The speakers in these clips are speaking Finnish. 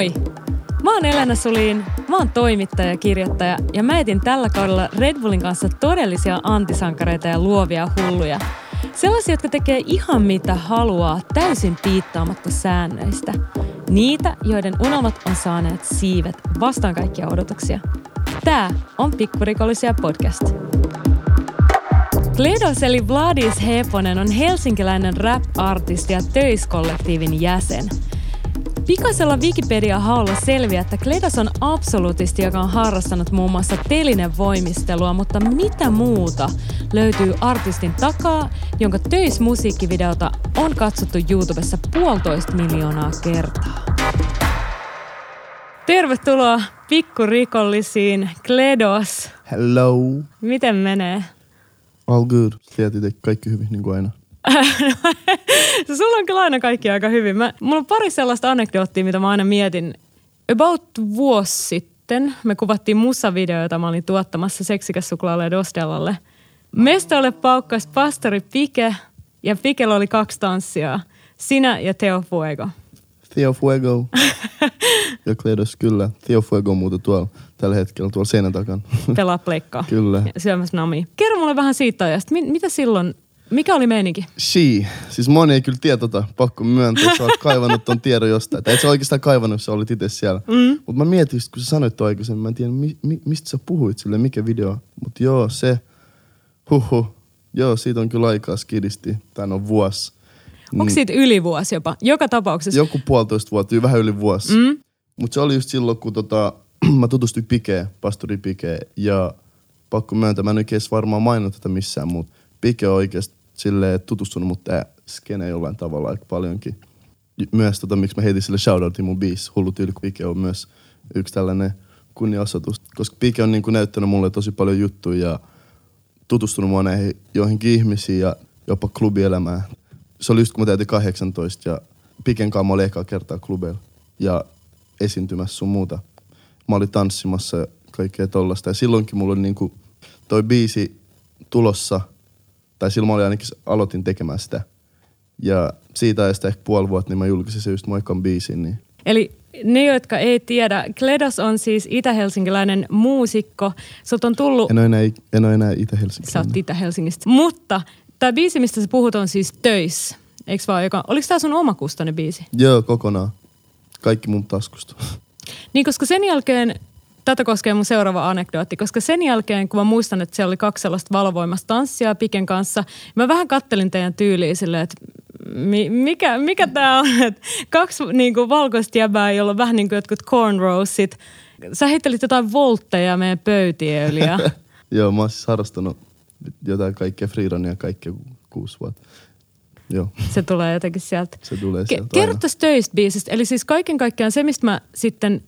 Moi! Mä oon Elena Sulin, mä oon toimittaja ja kirjoittaja ja mä etin tällä kaudella Red Bullin kanssa todellisia antisankareita ja luovia hulluja. Sellaisia, jotka tekee ihan mitä haluaa täysin piittaamatta säännöistä. Niitä, joiden unelmat on saaneet siivet vastaan kaikkia odotuksia. Tää on Pikkurikollisia podcast. Kledos eli Vladis Heponen on helsinkiläinen rap-artisti ja töiskollektiivin jäsen. Pikaisella Wikipedia-haulla selviää, että Kledos on absolutisti, joka on harrastanut muun muassa telinevoimistelua, mutta mitä muuta löytyy artistin takaa, jonka töismusiikkivideota on katsottu YouTubessa puolitoista miljoonaa kertaa. Tervetuloa pikkurikollisiin, Kledos. Hello. Miten menee? All good. Tiedät kaikki hyvin, niin kuin aina. Sulla on kyllä aina kaikki aika hyvin. Mä, mulla on pari sellaista anekdoottia, mitä mä aina mietin. About vuosi sitten me kuvattiin musavideo, jota mä olin tuottamassa seksikäs suklaalle Dostellalle. Mestolle paukkas pastori Pike ja Pikellä oli kaksi tanssia. Sinä ja Teo Fuego. Theo Fuego. ja Kledos, kyllä. Theo Fuego on muuten tuolla tällä hetkellä tuolla seinän takana. Pelaa pleikkaa. kyllä. Syömässä nami. Kerro mulle vähän siitä ajasta. Mi- mitä silloin, mikä oli meininki? She. Siis moni ei kyllä tiedä tota, pakko myöntää, että sä oot kaivannut ton tiedon jostain. Tai et sä oikeastaan kaivannut, sä olit itse siellä. Mm. Mutta mä mietin just, kun sä sanoit toi aikaisemmin, mä en tiedä, mi- mi- mistä sä puhuit sille, mikä video. Mutta joo, se, huhu. Joo, siitä on kyllä aikaa skidisti. Tän on vuosi. Onko siitä yli vuosi jopa? Joka tapauksessa. Joku puolitoista vuotta, vähän yli vuosi. Mm. Mutta se oli just silloin, kun tota, mä tutustuin Pikeen, pastori Pikeen. Ja pakko myöntää, mä en oikein varmaan maininnut tätä missään, mutta Pike on oikeasti silleen tutustunut mut tää skene jollain tavalla aika paljonkin. Myös tota, miksi mä heitin sille shoutoutin mun biis, Hullu Pike on myös yksi tällainen kunniaosoitus. Koska Pike on niinku näyttänyt mulle tosi paljon juttuja ja tutustunut mua näihin joihinkin ihmisiin ja jopa klubielämään. Se oli just kun mä täytin 18 ja Piken kanssa mä olin ekaa kertaa klubeilla ja esiintymässä sun muuta. Mä olin tanssimassa ja kaikkea tollasta. Ja silloinkin mulla oli niinku toi biisi tulossa, tai silloin mä olin ainakin aloitin tekemään sitä. Ja siitä ajasta ehkä puoli vuotta, niin mä julkaisin se just mun ekan biisin. Niin Eli ne, jotka ei tiedä, Kledos on siis itä-helsinkiläinen muusikko. Sulta on tullut, en ole enää, en ole enää itse sä oot Itä-Helsingistä, mutta tämä biisi, mistä sä puhut, on siis töissä. Eikö vaan? Joka, oliko tämä sun omakustainen biisi? Joo, kokonaan. Kaikki mun taskusta. Niin, koska sen jälkeen, tätä koskee mun seuraava anekdootti, koska sen jälkeen, kun mä muistan, että siellä oli kaksi sellaista valovoimasta tanssia Piken kanssa, mä vähän kattelin teidän tyyliä silleen, että mi, mikä, mikä tää on, että kaksi niin kuin valkoista jäbää, jolla on vähän niin kuin jotkut cornrowsit. Sä heittelit jotain voltteja meidän ja Joo, mä oon siis harrastanut jotain kaikkea freerunia kaikkea kuusi vuotta. Joo, se tulee jotenkin sieltä. se tulee Ke- sieltä kerro aina. tästä töistä biisistä. Eli siis kaiken kaikkiaan se, mistä mä sitten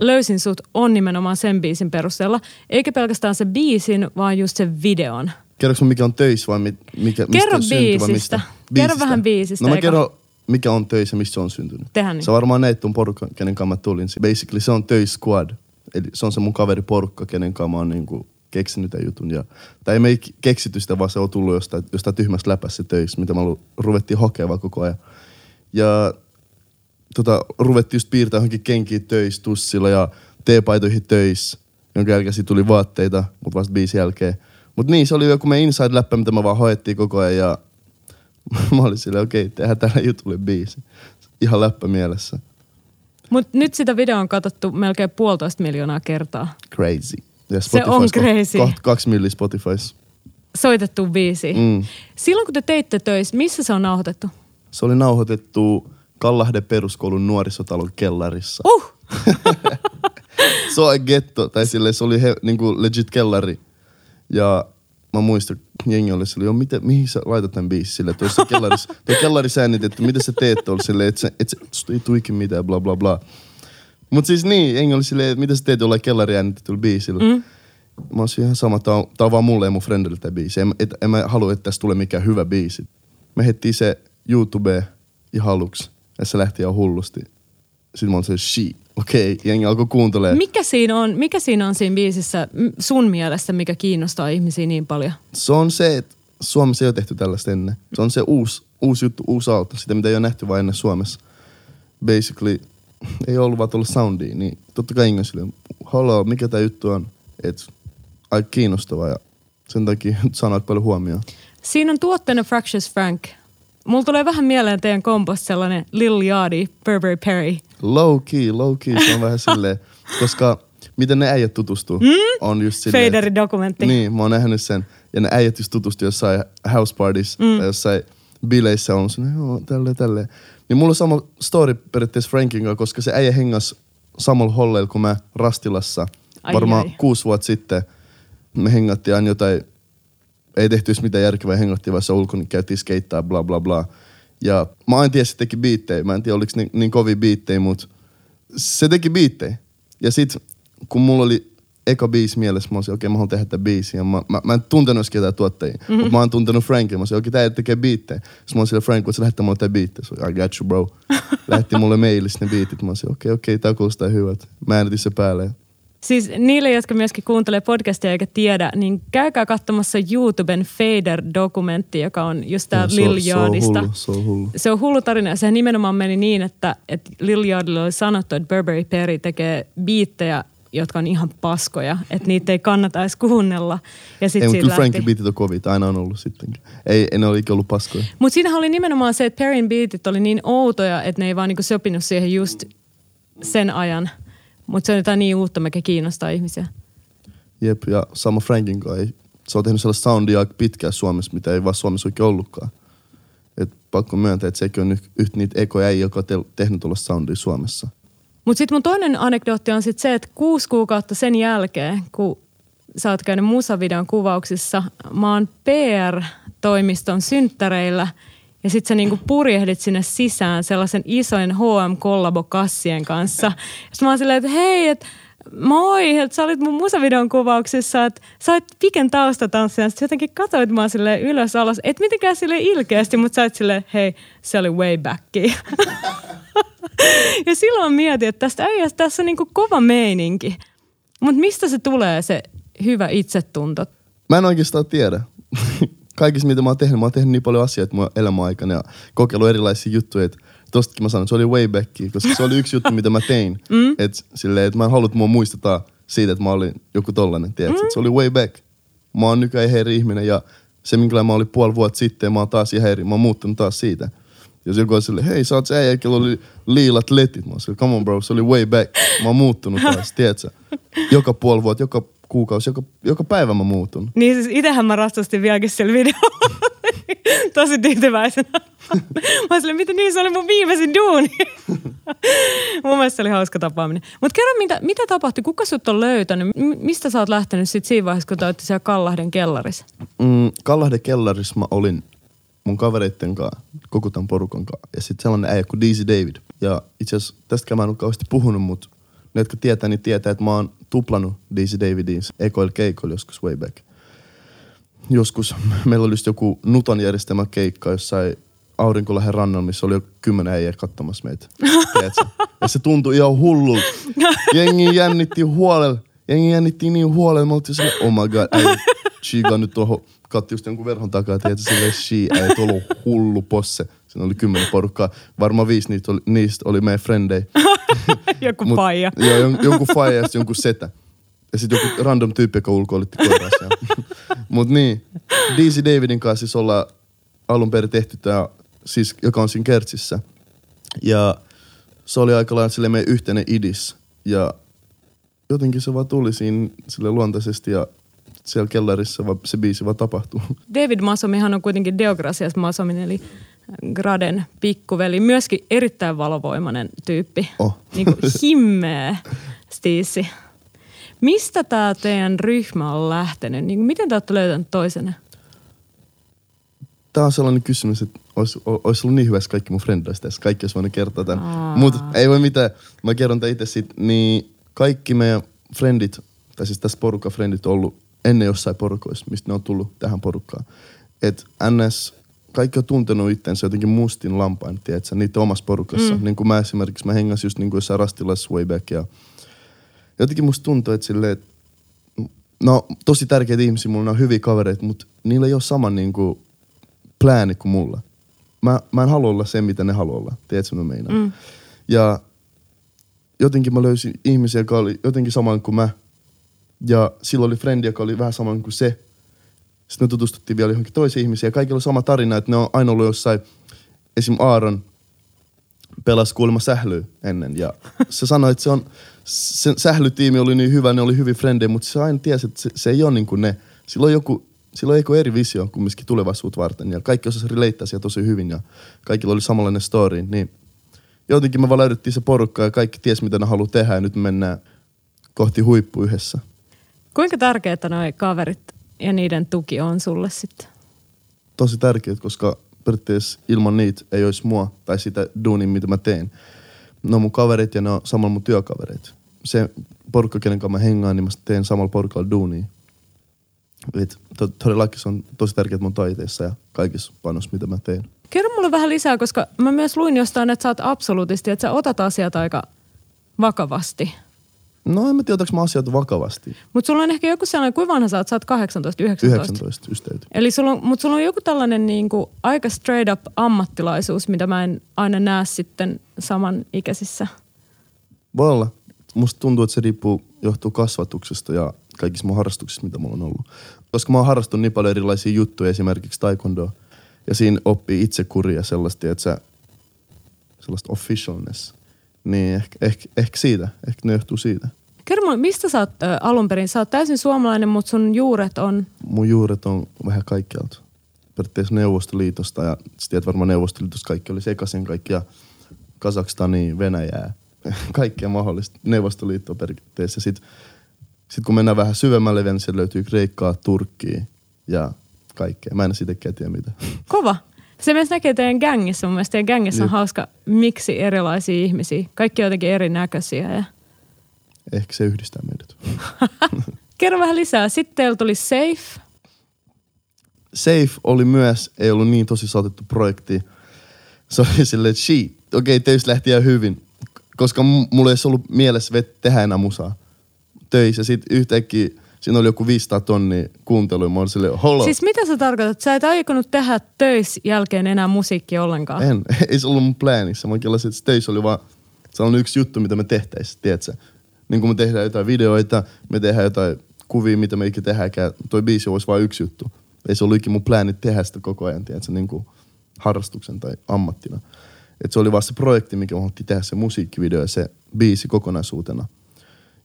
löysin sut, on nimenomaan sen biisin perusteella. Eikä pelkästään se biisin, vaan just sen videon. Kerroks mikä on töissä vai mi- mikä, mistä Kerro on vai biisistä. mistä? Kerro vähän biisistä No mä eka. kerron mikä on töissä ja mistä se on syntynyt. Tehdään niin. Sä varmaan näit tuon porukan, kenen kanssa mä tulin. Basically se on töis squad. Eli se on se mun kaveriporukka, kenen kanssa mä oon niinku keksinyt tämän jutun. Ja, tai ei me ei keksity sitä, vaan se on tullut jostain, jostain tyhmästä läpässä töissä, mitä mä ruvettiin hokea koko ajan. Ja tota, ruvettiin just piirtää johonkin kenkiin töissä tussilla ja teepaitoihin töissä, jonka jälkeen siitä tuli vaatteita, mutta vasta biisin jälkeen. Mutta niin, se oli joku meidän inside-läppä, mitä me vaan hoettiin koko ajan ja mä olin silleen, okei, okay, tehdään tällä jutulle biisi. Ihan läppä mielessä. Mutta nyt sitä videoa on katsottu melkein puolitoista miljoonaa kertaa. Crazy. Ja Se on crazy. Kohta kaksi milli Spotifys. Soitettu biisi. Mm. Silloin kun te teitte töissä, missä se on nauhoitettu? Se oli nauhoitettu Kallahden peruskoulun nuorisotalon kellarissa. Uh! Se on getto, tai sille se oli he, niinku legit kellari. Ja mä muistan, jengi oli silleen, joo, miten, mihin sä laitat tämän biisin sille, tuossa kellarissa, tuo kellarisäännit, että mitä sä teet tuolla silleen, että, et sä, susta ei tuikin mitään, bla bla bla. Mut siis niin, jengi oli silleen, että mitä sä teet jollain kellariäänitetyllä biisillä. Mm. Mä olisin ihan sama, tää on, tää on vaan mulle ja mun friendille tää biisi. En, et, en mä halua, että tästä tulee mikään hyvä biisi. Me hettiin se YouTubeen ihan aluksi, ja se lähti ihan hullusti. Sitten mä olin se, she, okei, okay. jengi alkoi kuuntelemaan. Mikä siinä on, mikä siinä on siinä biisissä sun mielestä, mikä kiinnostaa ihmisiä niin paljon? Se on se, että Suomessa ei ole tehty tällaista ennen. Se on se uusi, uusi juttu, uusi aalto, sitä mitä ei ole nähty vain ennen Suomessa. Basically, ei ollut vaan tullut soundia, niin totta kai silleen, haloo, mikä tää juttu on? Et aika kiinnostavaa ja sen takia sanoit paljon huomioon. Siinä on tuotteena Fractious Frank. Mulla tulee vähän mieleen teidän komposta sellainen Lil Yachty, Burberry Perry. Low key, low key, se on vähän silleen, koska miten ne äijät tutustuu, mm? on just silleen. Faderin dokumentti. Niin, mä oon nähnyt sen. Ja ne äijät just tutustu jossain house parties mm. tai jossain bileissä on se, joo, tälleen, tälleen. Niin mulla on sama story periaatteessa Frankin kanssa, koska se äijä hengas samalla holleilla kuin mä Rastilassa. Ai varmaan ai. kuusi vuotta sitten. Me hengattiin aina jotain, ei tehty edes mitään järkevää, hengattiin vaan se ulkona, käytiin skeittaa, bla bla bla. Ja mä tiesin, että se teki biittejä. Mä en tiedä, oliko niin, niin kovia biittejä, mutta se teki biittejä. Ja sit kun mulla oli eka biisi mielessä, mä olisin, okei, okay, mä haluan tehdä tätä biisiä. Mä, mä, mä en tuntenut ketään tuottajia, mm-hmm. mutta mä oon tuntenut Frankin. Mä olisin, okei, okay, tää tekee biittejä. Sitten mä olisin, Frank, voit sä lähettää mulle tää? Se oli, I got you, bro. Lähetti mulle mailissa ne biitit. Mä olisin, okei, okay, okei, okay, tää kuulostaa hyvältä. Mä äänitin se päälle. Siis niille, jotka myöskin kuuntelee podcastia eikä tiedä, niin käykää katsomassa YouTuben Fader-dokumentti, joka on just tää No, se Lil se Yardista. hullu, se on hullu. Se on hullu tarina. ja Sehän nimenomaan meni niin, että, että Lil Yardille oli sanottu, että Burberry Perry tekee biittejä, jotka on ihan paskoja, että niitä ei kannata edes kuunnella. Ja Ei, sit mutta siitä kyllä Frankin biitit on kovit, aina on ollut sittenkin. Ei, ei ne ole ollut paskoja. Mutta siinähän oli nimenomaan se, että Perryn biitit oli niin outoja, että ne ei vaan niinku sopinut siihen just sen ajan. Mutta se on jotain niin uutta, mikä kiinnostaa ihmisiä. Jep, ja sama Frankin. Ei, se on tehnyt sellaista soundia aika pitkään Suomessa, mitä ei vaan Suomessa oikein ollutkaan. Et pakko myöntää, että sekin on yh- yhtä niitä ekoja, joka on te- tehnyt tuolla soundia Suomessa. Mutta sitten mun toinen anekdootti on sitten se, että kuusi kuukautta sen jälkeen, kun sä oot käynyt musavideon kuvauksissa, mä oon PR-toimiston synttäreillä ja sitten sä niinku purjehdit sinne sisään sellaisen isoin HM-kollabokassien kanssa. Sitten mä oon silleen, että hei, että moi, että sä olit mun musavideon kuvauksissa, että sä olit Piken taustatanssija. Sitten jotenkin katsoit mua silleen ylös alas, et mitenkään sille ilkeästi, mutta sä oot silleen, hei, se oli way backi. Ja silloin mietin, että tästä äijästä tässä on niinku kova meininki. Mutta mistä se tulee se hyvä itsetunto? Mä en oikeastaan tiedä. Kaikissa mitä mä oon tehnyt, mä oon tehnyt niin paljon asioita mun elämän aikana ja kokeillut erilaisia juttuja, että tostakin mä sanon, että se oli way back, koska se oli yksi juttu, mitä mä tein. Mm. Et, silleen, että mä en halua, että mua muistetaan siitä, että mä olin joku tollanen, tiedätkö? Mm. Se oli way back. Mä oon nykyään ihan eri ihminen ja se, minkälainen mä olin puoli vuotta sitten, mä oon taas ihan eri. Mä oon muuttunut taas siitä. Jos joku on silleen, hei, sä oot se äijä, oli liilat letit. Mä oon come on bro, se oli way back. Mä oon muuttunut taas, tiedätkö? Joka puoli vuotta, joka kuukausi, joka, joka päivä mä muutun. Niin siis itähän mä ratsastin vieläkin sillä videolla. Tosi tyytyväisenä. Mä silleen, miten niin se oli mun viimeisin duuni. mun mielestä se oli hauska tapaaminen. Mutta kerro, mitä, mitä tapahtui? Kuka sut on löytänyt? M- mistä sä oot lähtenyt sit siinä vaiheessa, kun te siellä Kallahden kellarissa? Mm, Kallahden kellarissa mä olin mun kavereitten kanssa, koko tämän porukan kanssa. Ja sitten sellainen äijä kuin Deezy David. Ja itse asiassa tästäkään mä en ole kauheasti puhunut, mutta ne, jotka tietää, niin tietää, että mä oon tuplannut Deezy Davidin ekoil keikoilla joskus way back. Joskus meillä oli just joku Nuton järjestämä keikka jossain Aurinkolahden rannalla, missä oli jo kymmenen äijää katsomassa meitä. Ja se tuntui ihan hullulta. Jengi jännitti huolella. Jengi jännitti niin huolella. Mä oltiin silleen, oh my god, äijä, Chiga nyt tuohon, katsi just jonkun verhon takaa, tiedätkö, silleen, she, tuolla on hullu posse. Siinä oli kymmenen porukkaa. Varmaan viisi niistä oli, niistä oli meidän frendei. Joku Mut- paija. Joo, jon, jonkun faija ja jonkun setä. Ja sitten joku random tyyppi, joka ulkoilitti koiraa siellä. Mut niin, DC Davidin kanssa siis ollaan alun perin tehty tää, siis, joka on siinä Kertsissä. Ja se oli aika lailla sille meidän yhteinen idis. Ja jotenkin se vaan tuli siinä sille luontaisesti ja siellä kellarissa vaan, se biisi vaan tapahtuu. David Masomihan on kuitenkin Deogracias Masomin, eli Graden pikkuveli. Myöskin erittäin valovoimainen tyyppi. Oh. Niin kuin himmeä stiissi. Mistä tämä teidän ryhmä on lähtenyt? Niin kuin miten te olette löytäneet toisenne? Tää on sellainen kysymys, että olisi, olisi ollut niin hyvä, jos kaikki mun friendit olisi tässä. Kaikki olisi voinut kertoa tämän. Mutta ei voi mitään. Mä kerron tämän itse sit. Niin kaikki meidän friendit, tai siis tässä porukka friendit on ollut ennen jossain porukoissa, mistä ne on tullut tähän porukkaan. Et NS, kaikki on tuntenut itsensä jotenkin mustin lampain, tiedätkö, niiden omassa porukassa. Mm. Niin kuin mä esimerkiksi, mä hengasin just niin kuin jossain Rastilassa way back ja jotenkin musta tuntuu, että silleen, että no tosi tärkeitä ihmisiä, mulla on hyviä kavereita, mutta niillä ei ole sama niinku plääni kuin mulla. Mä, mä en halua olla se, mitä ne haluaa olla. Tiedätkö, mä meinaan? Mm. Ja jotenkin mä löysin ihmisiä, joka oli jotenkin saman kuin mä. Ja silloin oli frendi, joka oli vähän saman kuin se. Sitten me tutustuttiin vielä johonkin toisiin ihmisiä. Kaikilla oli sama tarina, että ne on aina ollut jossain, esim. Aaron pelasi kuulemma sählyä ennen. Ja se sanoi, että se on, se sählytiimi oli niin hyvä, ne oli hyvin frendejä, mutta se aina tiesi, että se, se ei ole niin kuin ne. Silloin joku, silloin joku eri visio kumminkin tulevaisuutta varten. Ja kaikki osasivat releittää siellä tosi hyvin ja kaikilla oli samanlainen story. Niin jotenkin me vaan löydettiin se porukka ja kaikki ties mitä ne haluaa tehdä ja nyt me mennään kohti huippu yhdessä. Kuinka tärkeää noi kaverit ja niiden tuki on sulle sitten? Tosi tärkeää, koska periaatteessa ilman niitä ei olisi mua tai sitä duunia, mitä mä teen. Ne on mun kaverit ja ne on samalla mun työkaverit. Se porukka, kenen kanssa mä hengaan, niin mä teen samalla porukalla duunia. Et to- todellakin se on tosi tärkeää mun taiteessa ja kaikissa panossa, mitä mä teen. Kerro mulle vähän lisää, koska mä myös luin jostain, että sä oot absoluutisti, että sä otat asiat aika vakavasti. No en mä tiedä, otaks mä asiat vakavasti. Mutta sulla on ehkä joku sellainen, kuinka vanha sä oot? Sä oot 18, 19. 19 ystävyt. Eli sulla on, mutta sulla on joku tällainen niin kuin aika straight up ammattilaisuus, mitä mä en aina näe sitten samanikäisissä. Voi olla. Musta tuntuu, että se riippuu, johtuu kasvatuksesta ja kaikista mun harrastuksista, mitä mulla on ollut. Koska mä oon harrastunut niin paljon erilaisia juttuja, esimerkiksi taekwondoa. Ja siinä oppii itsekuria sellaista, että sä, sellaista officialness. Niin ehkä, ehkä, ehkä siitä, ehkä ne johtuu siitä. Kerro mistä sä oot ö, alun perin? Sä oot täysin suomalainen, mutta sun juuret on... Mun juuret on vähän kaikkialta. Periaatteessa Neuvostoliitosta ja sä tiedät varmaan Neuvostoliitosta kaikki oli sekaisin kaikkia Kazakstania, Venäjää, kaikkea mahdollista. Neuvostoliitto periaatteessa. Sitten sit kun mennään vähän syvemmälle niin löytyy Kreikkaa, Turkkia ja kaikkea. Mä en sitäkään tiedä mitä. Kova. Se myös näkee teidän gängissä. Mun mielestä teidän gängissä on Jep. hauska miksi erilaisia ihmisiä. Kaikki on jotenkin erinäköisiä. Ja... Ehkä se yhdistää meidät. Kerro vähän lisää. Sitten teillä tuli Safe. Safe oli myös, ei ollut niin tosi saatettu projekti. Se oli silleen, että shit, okei, okay, töissä lähti ihan hyvin. Koska mulla ei olisi ollut mielessä vet- tehdä enää musaa töissä. Sitten yhtäkkiä siinä oli joku 500 tonnia kuuntelua. Mä silleen, holo. Siis mitä sä tarkoitat? Sä et aikonut tehdä töissä jälkeen enää musiikkia ollenkaan. En, ei se ollut mun plänissa. Mä kelasin, että töissä oli vaan, se on yksi juttu, mitä me tehtäisiin, tiedätkö? Niin kun me tehdään jotain videoita, me tehdään jotain kuvia, mitä me ikinä tehdäänkään. Toi biisi olisi vain yksi juttu. Ei se ollut ikinä mun plääni tehdä sitä koko ajan, tiedätkö? Niin kuin harrastuksen tai ammattina. Et se oli vaan se projekti, mikä me haluttiin tehdä se musiikkivideo ja se biisi kokonaisuutena.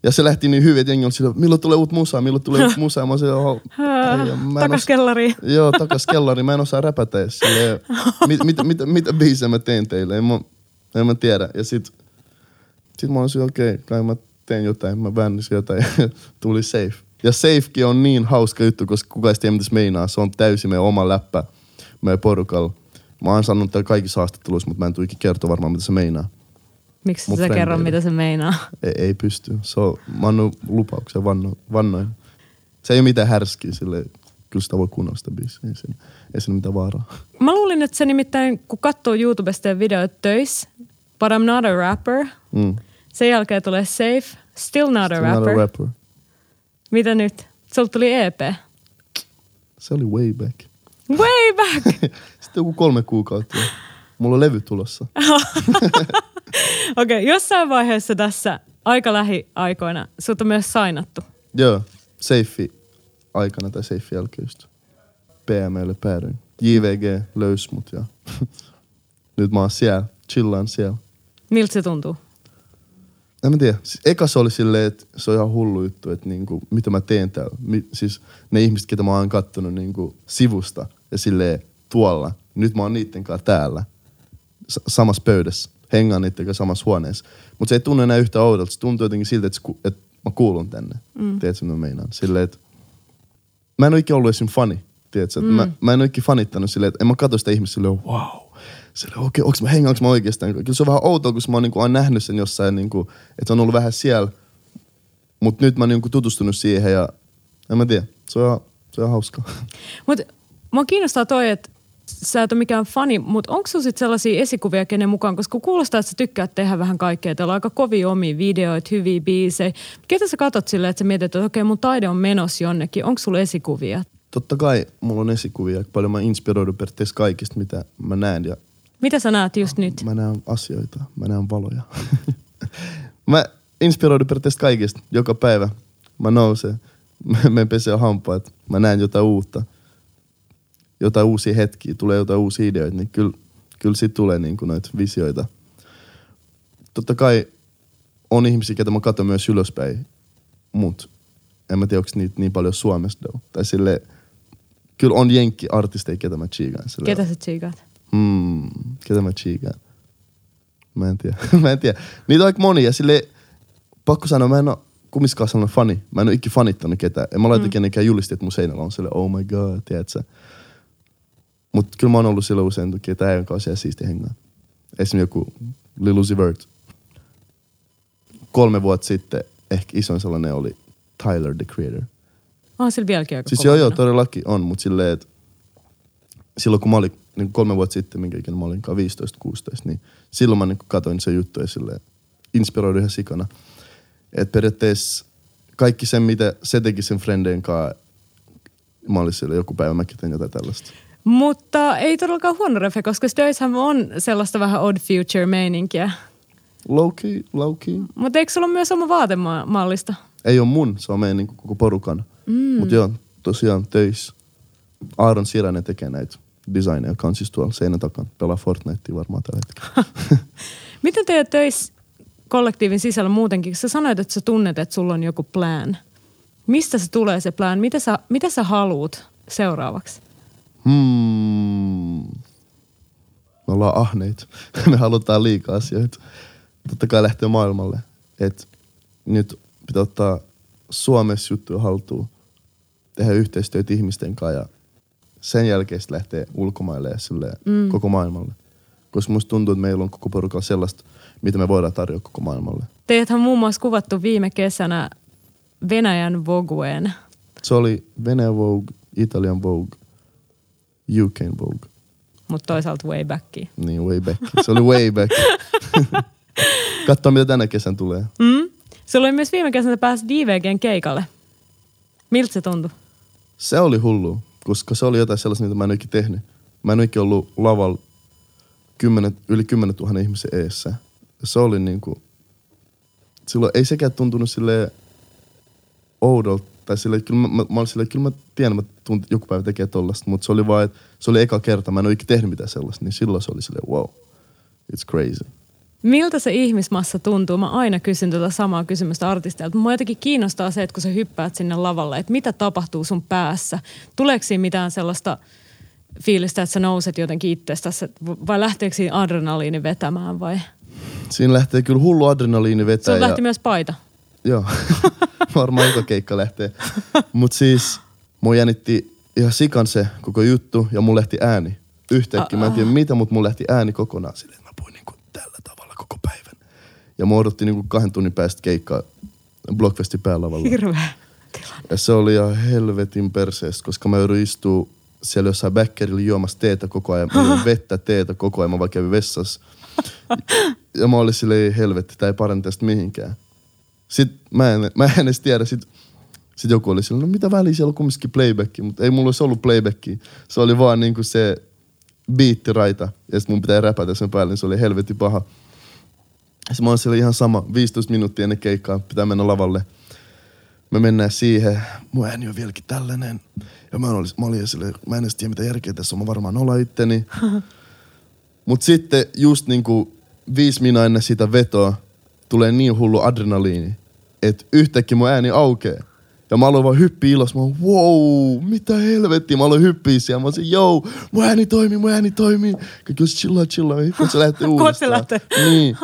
Ja se lähti niin hyvin, että jengi oli sillä, milloin tulee uut musaa, milloin tulee uut musaa. Mä olin "Oh, Takas kellariin. Joo, takas kellari. Mä en osaa räpätä edes. Silleen, mit, mit, mit, mitä biisejä mä teen teille? En mä, en mä tiedä. Ja sit, sit mä olin okei, okay, kai mä teen jotain. Mä vännisin jotain tuli safe. Ja safekin on niin hauska juttu, koska kukaan ei tiedä, mitä se meinaa. Se on täysin meidän oma läppä meidän porukalla. Mä oon sanonut täällä kaikissa haastatteluissa, mutta mä en tule ikinä kertoa varmaan, mitä se meinaa. Miksi sä kerro, mitä se meinaa? Ei, ei pysty. Se on, mä annoin lupauksen, vanno, vannoin. Se ei ole mitään härskiä sille. Kyllä sitä voi kuunnella sitä biisiä. Ei siinä, ei siinä mitään vaaraa. Mä luulin, että se nimittäin, kun katsoo YouTubesta ja videoita töissä, but I'm not a rapper. Mm. Sen jälkeen tulee Safe, still not a Still rapper. not a rapper. Mitä nyt? Sulta tuli EP. Se oli way back. Way back! Sitten joku kolme kuukautta. Mulla on levy tulossa. Okei, okay, jossain vaiheessa tässä aika lähiaikoina sut on myös sainattu. Joo, Seifi aikana tai Seifi jälkeen just. PMlle päädyin. JVG löysi mut ja nyt mä oon siellä, chillaan siellä. Miltä se tuntuu? En mä tiedä. Siis eka se oli silleen, että se on ihan hullu juttu, että niinku, mitä mä teen täällä. Mi- siis ne ihmiset, ketä mä oon kattonut niinku sivusta ja silleen tuolla. Nyt mä oon niitten kanssa täällä. S- samassa pöydässä. Hengaan niitten kanssa samassa huoneessa. Mutta se ei tunnu enää yhtä oudolta. Se tuntuu jotenkin siltä, että, että mä kuulun tänne. Mm. Tiedätkö, mitä mä meinaan? Silleen, että mä en ole ikinä ollut esim. fani. Tiedätkö? Mm. Mä, mä en ole ikinä fanittanut silleen, että en mä katso sitä ihmistä silleen, wow. Silleen, okei, okay, onks mä hengaanko mä oikeastaan? Kyllä se on vähän outoa, kun mä oon, niin kuin, oon nähnyt sen jossain, niin kuin, että se on ollut vähän siellä. Mutta nyt mä oon niin kuin, tutustunut siihen ja en mä tiedä. Se on, se on hauskaa. Mutta mua kiinnostaa toi, että sä et ole mikään fani, mutta onko sulla sit sellaisia esikuvia kenen mukaan? Koska kuulostaa, että sä tykkäät tehdä vähän kaikkea. Teillä on aika kovia omia videoita, hyviä biisejä. Ketä sä katot silleen, että sä mietit, että okei, mun taide on menossa jonnekin. Onko sulla esikuvia? Totta kai mulla on esikuvia. Paljon mä inspiroidun periaatteessa kaikista, mitä mä näen. Ja Mitä sä näet just nyt? Mä näen asioita, mä näen valoja. Mä inspiroidun periaatteessa kaikista joka päivä. Mä nousen, mä menen pesee hampaat, mä näen jotain uutta, jotain uusia hetkiä, tulee jotain uusia ideoita, niin kyllä, kyllä siitä tulee niin kuin noita visioita. Totta kai on ihmisiä, ketä mä katson myös ylöspäin, mut en mä tiedä, onko niitä niin paljon Suomessa though. Tai sille, kyllä on jenkki artisteja, ketä mä chiikaan. Sille, Ketä sä tsiikaat? Hmm, ketä mä chiikaan? Mä en tiedä. mä en tiedä. Niitä on aika monia. Sille, pakko sanoa, mä en oo kumminkaan sellainen fani. Mä en oo ikinä fanittanut ketään. En mä laita mm. kenenkään julisti, että mun seinällä on sille, oh my god, tiedätkö? Mut kyllä mä oon ollut silloin usein, ketä äijän kanssa siellä siisti hengaa. Esimerkiksi joku Lil Uzi Vert. Kolme vuotta sitten ehkä isoin sellainen oli Tyler, the Creator. On sillä vieläkin aika Siis kova joo, joo, todellakin on, mutta silleen, että silloin kun mä olin niin kolme vuotta sitten, minkä ikinä mä olin 15-16, niin silloin mä niin katoin se juttu ja silleen inspiroidin ihan sikana. Että periaatteessa kaikki se, mitä se teki sen friendien kanssa, mä olin siellä joku päivä mäkin tein jotain tällaista. Mutta ei todellakaan huono refe, koska Stöishän on sellaista vähän odd future-meininkiä. Low-key, low-key. Mutta eikö sulla ole myös oma vaatemallista? Ei ole mun, se on meidän niin koko porukan. Mm. Mutta joo, tosiaan töissä. Aaron Siranen tekee näitä designeja, on siis tuolla seinän takana. Pelaa Fortnitea varmaan tällä hetkellä. Miten teidän töissä kollektiivin sisällä muutenkin, sä sanoit, että sä tunnet, että sulla on joku plan. Mistä se tulee se plan? Mitä sä, mitä sä haluut seuraavaksi? Hmm. Me ollaan ahneita. Me halutaan liikaa asioita. Totta kai lähtee maailmalle. Et nyt pitää ottaa Suomessa juttuja haltuun. Tehdä yhteistyötä ihmisten kanssa ja sen jälkeen lähtee ulkomaille ja silleen mm. koko maailmalle. Koska musta tuntuu, että meillä on koko porukalla sellaista, mitä me voidaan tarjota koko maailmalle. Teidäthän muun muassa kuvattu viime kesänä Venäjän Vogueen. Se oli Venäjä Vogue, Italian Vogue, UK Vogue. mutta toisaalta way backiin. Niin, way back. Se oli way back. Katsotaan, mitä tänä kesän tulee. Mm? Sulla oli myös viime kesänä pääsi DVGn keikalle. Miltä se tuntui? Se oli hullu, koska se oli jotain sellaista, mitä mä en ole ikinä tehnyt. Mä en ole ikinä ollut lavalla kymmenen, yli 10 000 ihmisen eessä. Se oli niinku, silloin ei sekään tuntunut sille oudolta. Tai sille, kyllä mä, mä, mä olin silleen, kyllä mä tiedän, mä tunt, joku päivä tekee tollasta, mutta se oli vaan, että se oli eka kerta, mä en ole ikinä tehnyt mitään sellaista, niin silloin se oli silleen, wow, it's crazy. Miltä se ihmismassa tuntuu? Mä aina kysyn tätä samaa kysymystä artisteilta. Mua jotenkin kiinnostaa se, että kun sä hyppäät sinne lavalle, että mitä tapahtuu sun päässä? Tuleeko siinä mitään sellaista fiilistä, että sä nouset jotenkin itsestäsi, vai lähteekö siinä adrenaliini vetämään vai? Siinä lähtee kyllä hullu adrenaliini. Sulla ja... lähti myös paita. Joo, varmaan joka keikka lähtee. Mutta siis mua jännitti ihan sikan se koko juttu ja mun lähti ääni. Yhtäkkiä, mä en tiedä mitä, mutta mun lähti ääni kokonaan silleen, mä puhuin niinku tällä tavalla koko päivän. Ja mä odotti niinku kahden tunnin päästä keikkaa Blockfestin päälavalla. Hirveä tilanne. Ja se oli ihan helvetin perseestä, koska mä jouduin istua siellä jossain bäkkerillä juomassa teetä koko ajan. Mä vettä teetä koko ajan, mä vaan kävin vessassa. Ja mä olin silleen, helvetti, tää ei parane tästä mihinkään. Sitten mä en, mä en edes tiedä, sit, sit joku oli silleen, no mitä väliä, siellä on kumminkin playbacki, mutta ei mulla olisi ollut playbacki. Se oli vaan niinku se biittiraita, ja sit mun pitää räpätä sen päälle, niin se oli helvetin paha. Sitten mä olin siellä ihan sama, 15 minuuttia ennen keikkaa, pitää mennä lavalle. Me mennään siihen, mun ääni on vieläkin tällainen. Ja mä olin, mä olin silleen, mä en edes tiedä mitä järkeä tässä on, mä varmaan olla itteni. Mut sitten just niinku viisi minaa ennen sitä vetoa tulee niin hullu adrenaliini, että yhtäkkiä mun ääni aukee. Ja mä aloin vaan hyppiä ilos. Mä oon, wow, mitä helvettiä. Mä aloin hyppiä siellä. Mä oon joo, mun ääni toimii, mun ääni toimii. Kaikki olisi chillaa, chillaa. Kun se lähtee Kohta se uudestaan. lähtee. Niin.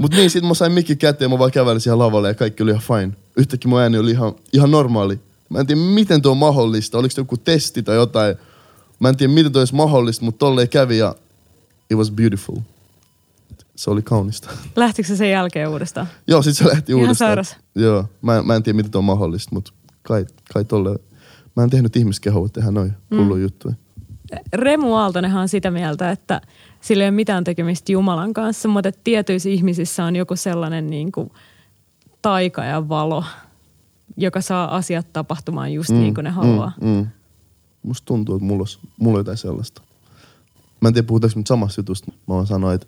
Mut niin, sit mä sain mikki käteen, mä vaan kävelin siellä lavalle ja kaikki oli ihan fine. Yhtäkkiä mun ääni oli ihan, ihan normaali. Mä en tiedä, miten tuo on mahdollista. Oliko se joku testi tai jotain. Mä en tiedä, miten tuo olisi mahdollista, mutta tolleen kävi ja it was beautiful. Se oli kaunista. Lähtikö se sen jälkeen uudestaan? Joo, sit se lähti Ihan uudestaan. sairas. Joo, mä, mä en tiedä, miten tuo on mahdollista, mutta kai, kai tolle. Mä en tehnyt ihmiskehoa tehdä noin mm. hulluja juttuja. Remu Aaltonenhan on sitä mieltä, että sillä ei ole mitään tekemistä Jumalan kanssa, mutta että tietyissä ihmisissä on joku sellainen niin kuin taika ja valo, joka saa asiat tapahtumaan just mm, niin kuin ne haluaa. Mm, mm. Musta tuntuu, että mulla, olisi, mulla on jotain sellaista. Mä en tiedä, puhutaanko nyt samasta jutusta. Mä vaan sanoin, että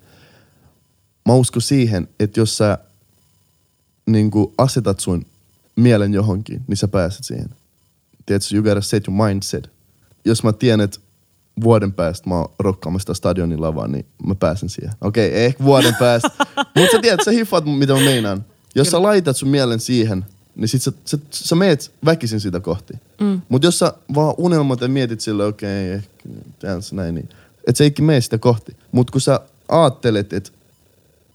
mä uskon siihen, että jos sä niinku asetat sun mielen johonkin, niin sä pääset siihen. Tiedätkö, you gotta set your mindset. Jos mä tiedän, että vuoden päästä mä oon rokkaamassa stadionin lavaa, niin mä pääsen siihen. Okei, okay, ehkä vuoden päästä. Mutta sä tiedät, sä hiffaat mitä mä meinaan. Jos sä laitat sun mielen siihen, niin sit sä, sä, sä meet väkisin sitä kohti. Mm. Mutta jos sä vaan unelmat ja mietit sille, okei, okay, ehkä näin, niin et sä eikin mene sitä kohti. Mutta kun sä ajattelet, että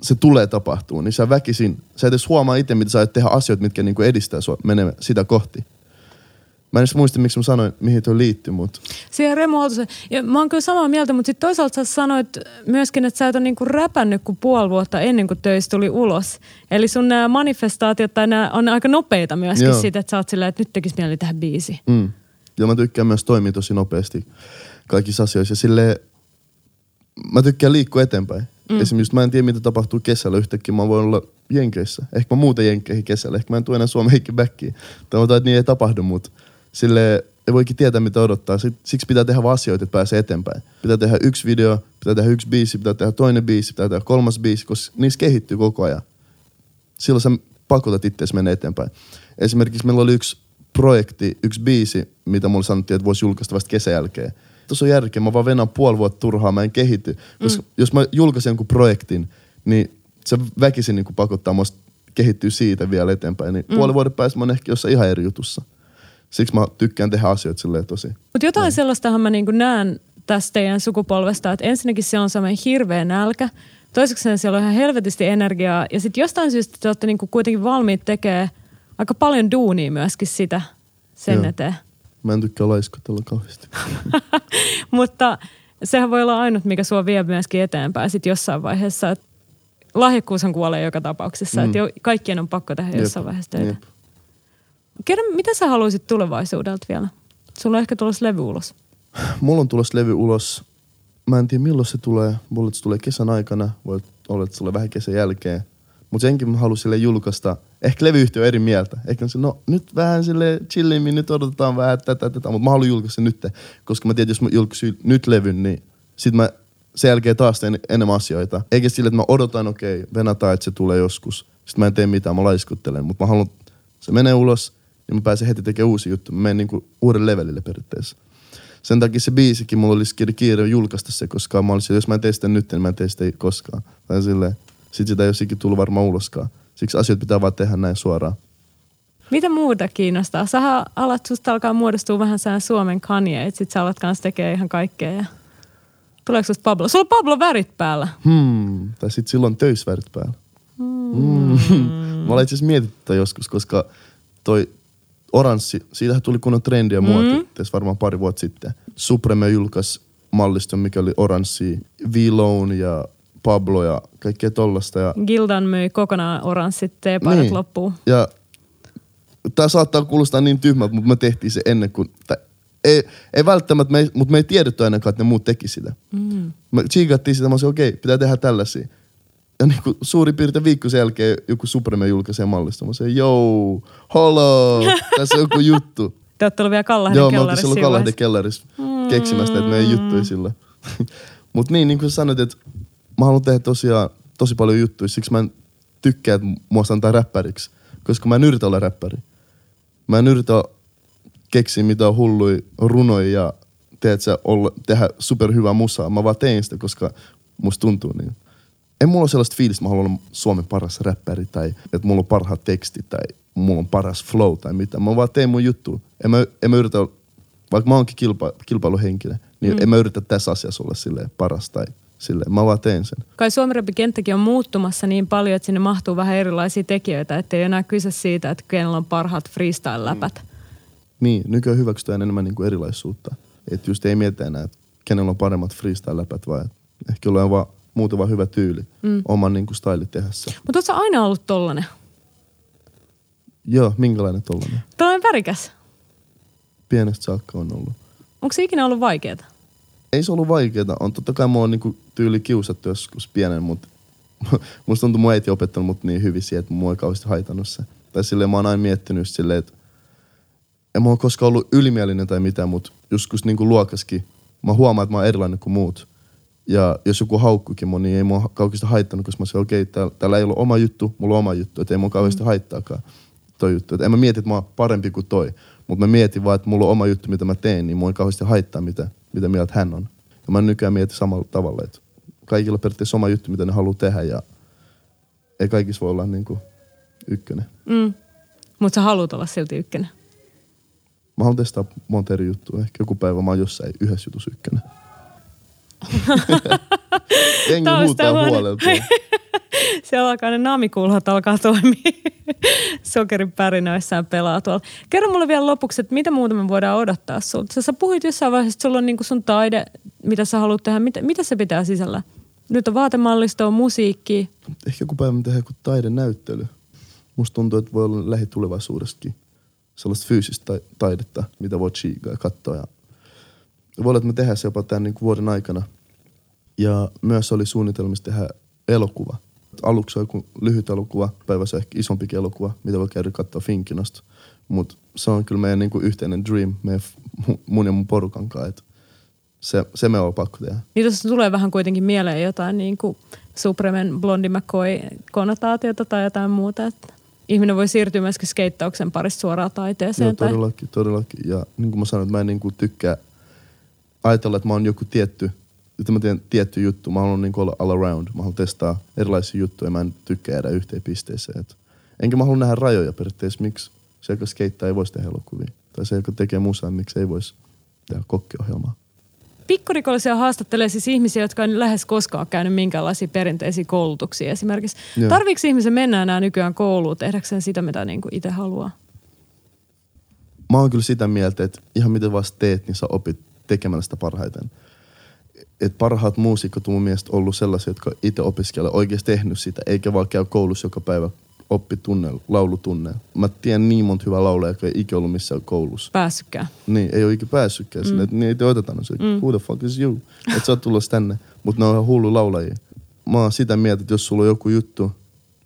se tulee tapahtuu, niin sä väkisin, sä et edes huomaa itse, mitä sä aiot tehdä asioita, mitkä niinku edistää sua menee sitä kohti. Mä en edes muista, miksi mä sanoin, mihin tuo liittyy, mutta... Siihen Remu Aaltosen. Ja mä oon kyllä samaa mieltä, mutta sitten toisaalta sä sanoit myöskin, että sä et ole niinku räpännyt kuin puoli vuotta ennen kuin töistä tuli ulos. Eli sun nämä manifestaatiot tai nämä on aika nopeita myöskin Joo. siitä, että sä oot silleen, että nyt tekisi mieli tehdä biisi. Mm. Ja mä tykkään myös toimia tosi nopeasti kaikissa asioissa. Ja silleen, mä tykkään liikkua eteenpäin. Mm. Esimerkiksi mä en tiedä, mitä tapahtuu kesällä yhtäkkiä. Mä voin olla Jenkeissä. Ehkä mä muuten Jenkkeihin kesällä. Ehkä mä en tule enää Suomeen backiin. Toivotaan, että niin ei tapahdu, mutta sille ei voikin tietää, mitä odottaa. Siksi pitää tehdä asioita, että pääsee eteenpäin. Pitää tehdä yksi video, pitää tehdä yksi biisi, pitää tehdä toinen biisi, pitää tehdä kolmas biisi, koska niissä kehittyy koko ajan. Silloin sä pakotat itseäsi mennä eteenpäin. Esimerkiksi meillä oli yksi projekti, yksi biisi, mitä mulle sanottiin, että voisi julkaista vasta kesän jälkeen tuossa on järkeä, mä vaan venän puoli vuotta turhaa, mä en kehity. Koska mm. jos mä julkaisen jonkun projektin, niin se väkisin niin pakottaa musta kehittyä siitä vielä eteenpäin. Niin mm. puoli vuoden päästä mä oon ehkä jossain ihan eri jutussa. Siksi mä tykkään tehdä asioita silleen tosi. Mutta jotain mm. sellaistahan mä niin näen tästä teidän sukupolvesta, että ensinnäkin se on semmoinen hirveä nälkä. Toiseksi siellä on ihan helvetisti energiaa. Ja sitten jostain syystä te olette niin kuitenkin valmiit tekemään aika paljon duunia myöskin sitä sen Joo. eteen. Mä en tykkää laiskotella kauheasti. Mutta sehän voi olla ainut, mikä sua vie myöskin eteenpäin sit jossain vaiheessa. Et lahjakkuushan kuolee joka tapauksessa, mm. että jo, kaikkien on pakko tehdä jossain Jep. vaiheessa töitä. Jep. Kerro, mitä sä haluaisit tulevaisuudelta vielä? Sulla on ehkä tulossa levy ulos. Mulla on tulossa levy ulos. Mä en tiedä milloin se tulee. Että se tulee kesän aikana. Voi olla, että se tulee vähän kesän jälkeen. Mutta senkin mä haluan sille julkaista. Ehkä levyyhtiö on eri mieltä. Ehkä se, no nyt vähän sille chillimmin, nyt odotetaan vähän tätä, tätä. Mutta mä haluan julkaista sen nyt. Koska mä tiedän, jos mä julkaisin nyt levyn, niin sit mä sen jälkeen taas teen enemmän asioita. Eikä sille, että mä odotan, okei, okay, venataan, että se tulee joskus. Sitten mä en tee mitään, mä laiskuttelen. Mutta mä haluan, se menee ulos, niin mä pääsen heti tekemään uusi juttu. Mä menen niinku uuden levelille periaatteessa. Sen takia se biisikin, mulla olisi kiire julkaista se, koska mä olisin, jos mä en tee sitä nyt, niin mä en tee sitä koskaan. Tai silleen, sit sitä ei ole tullut varmaan uloskaan. Siksi asiat pitää vaan tehdä näin suoraan. Mitä muuta kiinnostaa? Sä alat, susta alkaa muodostua vähän sään Suomen Kanye, että sit sä alat kanssa tekee ihan kaikkea. Ja... Tuleeko susta Pablo? Sulla on Pablo värit päällä. Hmm. Tai sit silloin töysvärit päällä. Hmm. hmm. Mä olen itse asiassa mietitty joskus, koska toi oranssi, siitähän tuli kunnon trendi ja muoti, mm. tässä varmaan pari vuotta sitten. Supreme julkaisi malliston, mikä oli oranssi, v ja Pablo ja kaikkea tollasta. Ja... Gildan myi kokonaan oranssit teepaidat niin. loppuun. Ja tämä saattaa kuulostaa niin tyhmältä, mutta me tehtiin se ennen kuin... Tää, ei, ei välttämättä, me ei, mutta me ei tiedetty ainakaan, että ne muut teki sitä. Mm. Me tsiikattiin sitä, mä sanoin, okei, okay, pitää tehdä tällaisia. Ja niin kuin suurin piirtein viikko sen jälkeen joku Supreme julkaisee mallista. Mä sanoin, joo, holo, tässä on joku juttu. Te olette vielä Kallahden Joo, me oltiin Kallahden kellarissa mm. keksimästä, että meidän juttuja sillä. Mutta niin, niin kuin sanoit, että mä haluan tehdä tosiaan tosi paljon juttuja, siksi mä en tykkää, että mua sanotaan räppäriksi. Koska mä en yritä olla räppäri. Mä en yritä keksiä mitään hullui runoja ja sä, olla, tehdä superhyvää musaa. Mä vaan tein sitä, koska musta tuntuu niin. En mulla ole sellaista fiilistä, että mä haluan olla Suomen paras räppäri tai että mulla on parhaat tekstit tai mulla on paras flow tai mitä. Mä vaan teen mun juttu. En mä, en mä yritä, vaikka mä oonkin kilpa, kilpailuhenkilö, niin mm. en mä yritä tässä asiassa olla silleen paras tai Sille, mä vaan teen sen. Kai kenttäkin on muuttumassa niin paljon, että sinne mahtuu vähän erilaisia tekijöitä, että ei enää kyse siitä, että kenellä on parhaat freestyle-läpät. Mm. Niin, nykyään hyväksytään enemmän niin kuin erilaisuutta. Että just ei mietitä enää, että kenellä on paremmat freestyle-läpät, vaan ehkä on vaan muuten vaan hyvä tyyli mm. oman niin kuin style tehdä se. Mutta ootko aina ollut tollanen? Joo, minkälainen tollanen? Tollanen värikäs. Pienestä saakka on ollut. Onko se ikinä ollut vaikeaa? Ei se ollut vaikeaa. On totta kai mua on niinku tyyli kiusattu joskus pienen, mutta musta tuntuu mun äiti opettanut mut niin hyvin siihen, että mua ei kauheasti haitannut se. Tai silleen mä oon aina miettinyt silleen, että en mä ole koskaan ollut ylimielinen tai mitään, mutta joskus niinku luokaskin mä huomaan, että mä oon erilainen kuin muut. Ja jos joku haukkukin mun, niin ei mua kauheasti haittanut, koska mä sanoin, okei, okay, täällä, täällä ei ollut oma juttu, mulla on oma juttu, että ei mua kauheasti mm. haittaakaan toi juttu. Et en mä mieti, että mä oon parempi kuin toi, mutta mä mietin vaan, että mulla on oma juttu, mitä mä teen, niin mua ei kauheasti haittaa, mitä, mitä mieltä hän on. Ja mä nykyään mietin samalla tavalla, että kaikilla on periaatteessa oma juttu, mitä ne haluaa tehdä ja ei kaikissa voi olla niin kuin ykkönen. Mm. Mutta sä haluat olla silti ykkönen. Mä haluan testaa monta eri juttua. Ehkä joku päivä mä oon jossain yhdessä jutussa ykkönen. Jengi huutaa huolelta. Siellä alkaa ne namikulhat alkaa toimia. Sokerin pärinöissään pelaa tuolla. Kerro mulle vielä lopuksi, että mitä muuta me voidaan odottaa sulta. Sä puhuit jossain vaiheessa, että sulla on niinku sun taide, mitä sä haluat tehdä. Mitä, mitä se pitää sisällä? Nyt on vaatemallistoa, musiikki. Ehkä joku päivä me tehdään joku taidenäyttely. Musta tuntuu, että voi olla lähitulevaisuudessakin sellaista fyysistä taidetta, mitä voi chiigaa ja katsoa. Ja voi olla, että me tehdään se jopa tämän niin vuoden aikana. Ja myös oli suunnitelmissa tehdä elokuva. Aluksi on joku lyhyt elokuva, päivässä ehkä isompikin elokuva, mitä voi käydä katsoa Finkinosta. Mutta se on kyllä meidän niin kuin yhteinen dream, meidän, mun ja mun porukan kanssa. se, se me on pakko tehdä. Niin tuossa tulee vähän kuitenkin mieleen jotain niin kuin Supremen Blondi McCoy konnotaatiota tai jotain muuta. Että ihminen voi siirtyä myöskin skeittauksen parista suoraan taiteeseen. Joo, todellakin, tai... todellakin. Ja niin kuin mä sanoin, että mä en niin kuin tykkää ajatella, että mä oon joku tietty, että mä teen tietty juttu. Mä haluan niin olla all around. Mä haluan testaa erilaisia juttuja. Mä en tykkää jäädä yhteen pisteeseen. Et enkä mä halua nähdä rajoja periaatteessa. Miksi se, joka skeittaa, ei voisi tehdä elokuvia. Tai se, joka tekee musaa, miksi ei voisi tehdä kokkiohjelmaa. Pikkurikollisia haastattelee siis ihmisiä, jotka on lähes koskaan käynyt minkäänlaisia perinteisiä koulutuksia esimerkiksi. Joo. Tarviiko ihmisen mennä enää nykyään kouluun tehdäkseen sitä, mitä niin itse haluaa? Mä oon kyllä sitä mieltä, että ihan miten vasta teet, niin sä opit tekemällä sitä parhaiten. Et parhaat muusikot on mun mielestä ollut sellaisia, jotka itse opiskelee oikeasti tehnyt sitä, eikä vaan käy koulussa joka päivä oppi tunne, laulutunne. Mä tiedän niin monta hyvää laulaa, joka ei ikinä ollut missään koulussa. Päässytkään. Niin, ei ole ikinä päässytkään. Mm. Että niitä otetaan. Se, mm. who the fuck is you? Että sä oot tulossa tänne. Mutta ne on ihan hullu laulajia. Mä oon sitä mieltä, että jos sulla on joku juttu,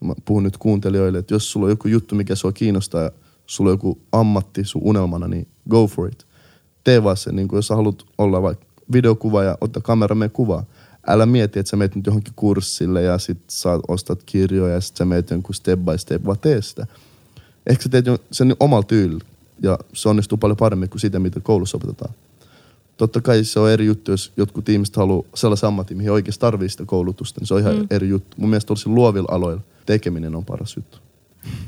mä puhun nyt kuuntelijoille, että jos sulla on joku juttu, mikä sua kiinnostaa ja sulla on joku ammatti sun unelmana, niin go for it. Tee vaan se, niin jos sä haluat olla vaikka videokuva ja ottaa kamera meidän kuvaa älä mieti, että sä meet nyt johonkin kurssille ja sit sä ostat kirjoja ja sit sä meet jonkun step by step, vaan tee sitä. Ehkä sä teet sen omalla tyylillä ja se onnistuu paljon paremmin kuin sitä, mitä koulussa opetetaan. Totta kai se on eri juttu, jos jotkut ihmiset haluaa sellaisen ammatin, mihin oikeasti tarvii sitä koulutusta, niin se on ihan mm. eri juttu. Mun mielestä tosi luovilla aloilla tekeminen on paras juttu.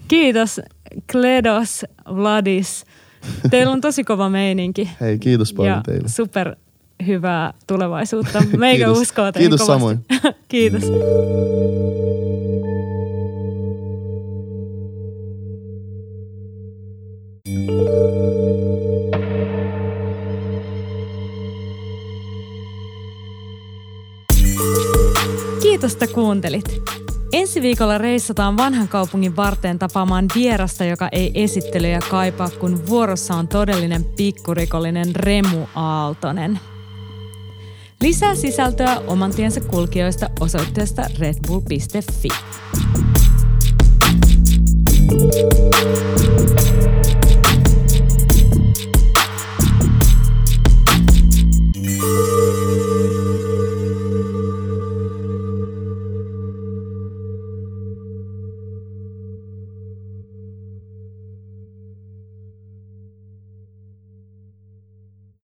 Kiitos Kledos, Vladis. Teillä on tosi kova meininki. Hei, kiitos paljon ja teille. super hyvää tulevaisuutta. Meikä Kiitos. uskoo teihin Kiitos kovasti. samoin. Kiitos. Kiitos, että kuuntelit. Ensi viikolla reissataan vanhan kaupungin varteen tapaamaan vierasta, joka ei esittelyjä kaipaa, kun vuorossa on todellinen pikkurikollinen Remu Aaltonen. Lisää sisältöä oman tiensä kulkijoista osoitteesta redbull.fi. thank you